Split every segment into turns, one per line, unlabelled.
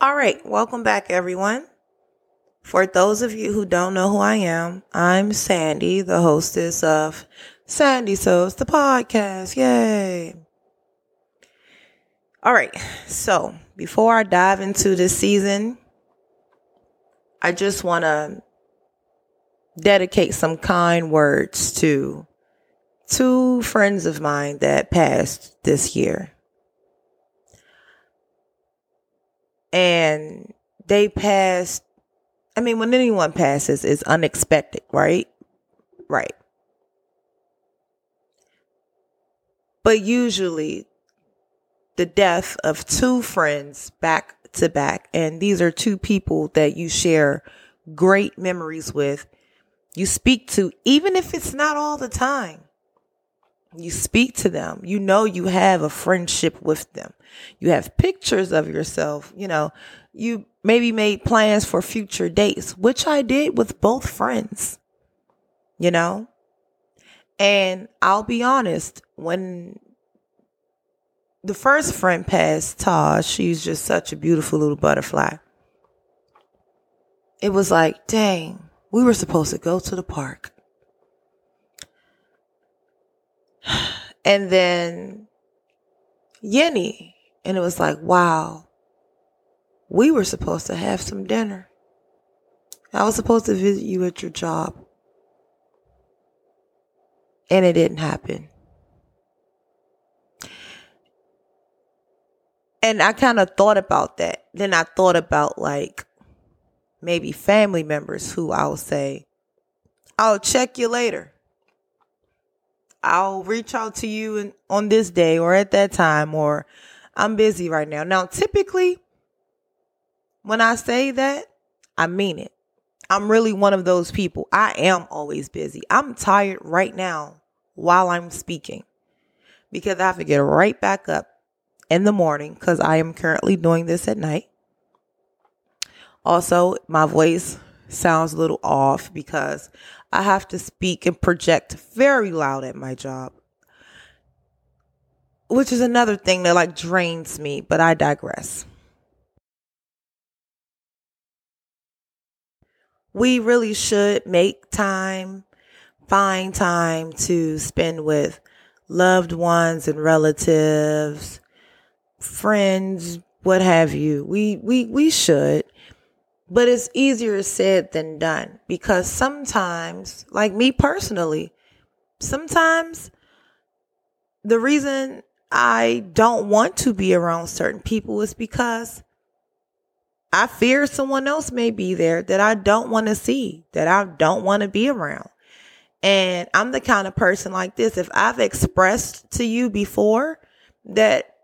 All right, welcome back, everyone. For those of you who don't know who I am, I'm Sandy, the hostess of SandySodes the podcast. Yay! All right, so before I dive into this season, I just want to dedicate some kind words to two friends of mine that passed this year. And they passed, I mean, when anyone passes, it's unexpected, right? Right. But usually, the death of two friends back to back, and these are two people that you share great memories with, you speak to, even if it's not all the time you speak to them. You know you have a friendship with them. You have pictures of yourself. You know, you maybe made plans for future dates, which I did with both friends. You know? And I'll be honest, when the first friend passed, Taj, she's just such a beautiful little butterfly. It was like, dang, we were supposed to go to the park. And then Yeni. And it was like, wow, we were supposed to have some dinner. I was supposed to visit you at your job. And it didn't happen. And I kind of thought about that. Then I thought about like maybe family members who I'll say, I'll check you later. I'll reach out to you in, on this day or at that time, or I'm busy right now. Now, typically, when I say that, I mean it. I'm really one of those people. I am always busy. I'm tired right now while I'm speaking because I have to get right back up in the morning because I am currently doing this at night. Also, my voice sounds a little off because I have to speak and project very loud at my job. Which is another thing that like drains me, but I digress. We really should make time, find time to spend with loved ones and relatives, friends, what have you. We we we should but it's easier said than done because sometimes, like me personally, sometimes the reason I don't want to be around certain people is because I fear someone else may be there that I don't want to see, that I don't want to be around. And I'm the kind of person like this. If I've expressed to you before that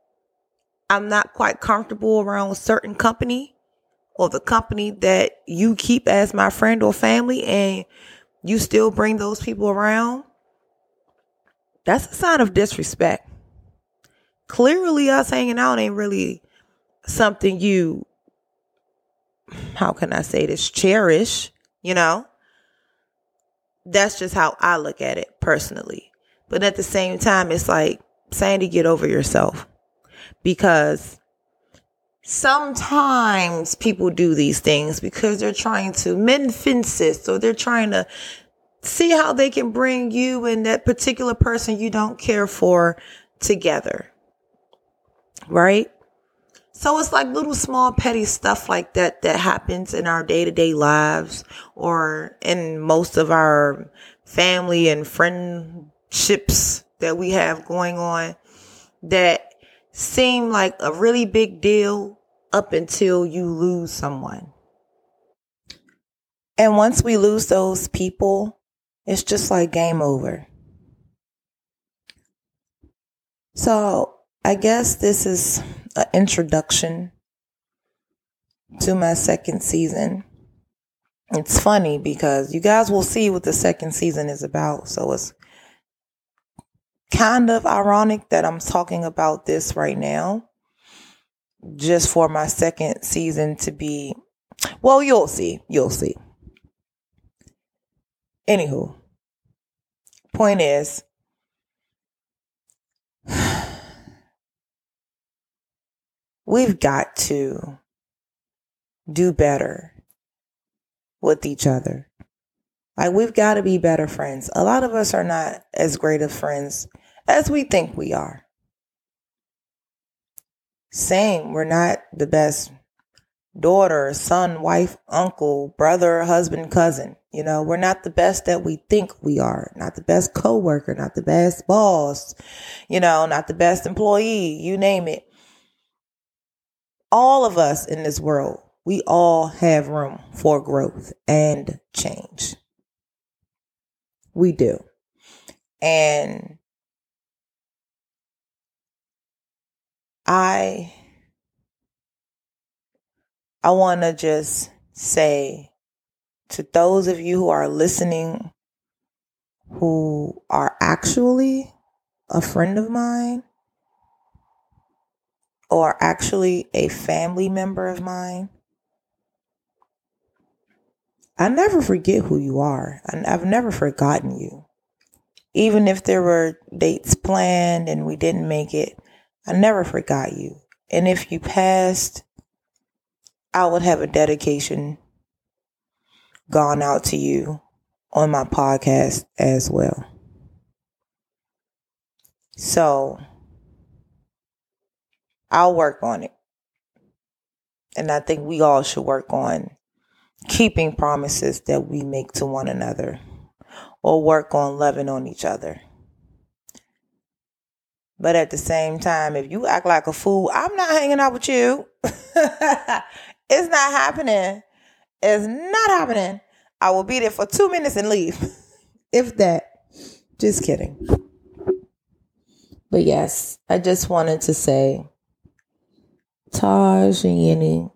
I'm not quite comfortable around certain company, or the company that you keep as my friend or family and you still bring those people around, that's a sign of disrespect. Clearly, us hanging out ain't really something you, how can I say this, cherish, you know? That's just how I look at it personally. But at the same time, it's like, Sandy, get over yourself. Because sometimes people do these things because they're trying to mend fences or they're trying to see how they can bring you and that particular person you don't care for together. Right? So it's like little small petty stuff like that that happens in our day to day lives or in most of our family and friendships that we have going on that seem like a really big deal up until you lose someone. And once we lose those people, it's just like game over. So I guess this is an introduction to my second season. It's funny because you guys will see what the second season is about. So it's kind of ironic that I'm talking about this right now, just for my second season to be. Well, you'll see. You'll see. Anywho, point is, we've got to do better with each other. Like, we've got to be better friends. A lot of us are not as great of friends as we think we are. Same, we're not the best daughter, son, wife, uncle, brother, husband, cousin. You know, we're not the best that we think we are. Not the best coworker, not the best boss, you know, not the best employee, you name it. All of us in this world, we all have room for growth and change. We do. And I I want to just say to those of you who are listening who are actually a friend of mine or actually a family member of mine, I never forget who you are. I've never forgotten you. Even if there were dates planned and we didn't make it, I never forgot you. And if you passed, I would have a dedication gone out to you on my podcast as well. So I'll work on it. And I think we all should work on keeping promises that we make to one another or work on loving on each other. But at the same time, if you act like a fool, I'm not hanging out with you. it's not happening. It's not happening. I will be there for two minutes and leave. if that. Just kidding. But yes, I just wanted to say Taj and Yeni,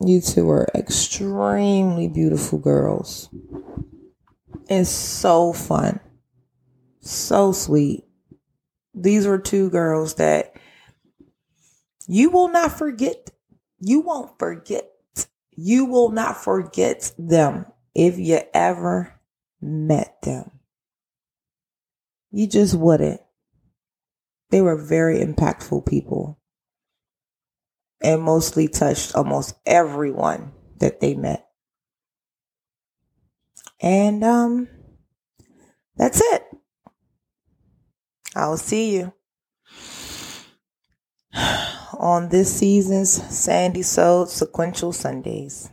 you two are extremely beautiful girls. It's so fun. So sweet. These were two girls that you will not forget. You won't forget. You will not forget them if you ever met them. You just wouldn't. They were very impactful people and mostly touched almost everyone that they met. And um that's it. I'll see you on this season's SandySodes Sequential Sundays.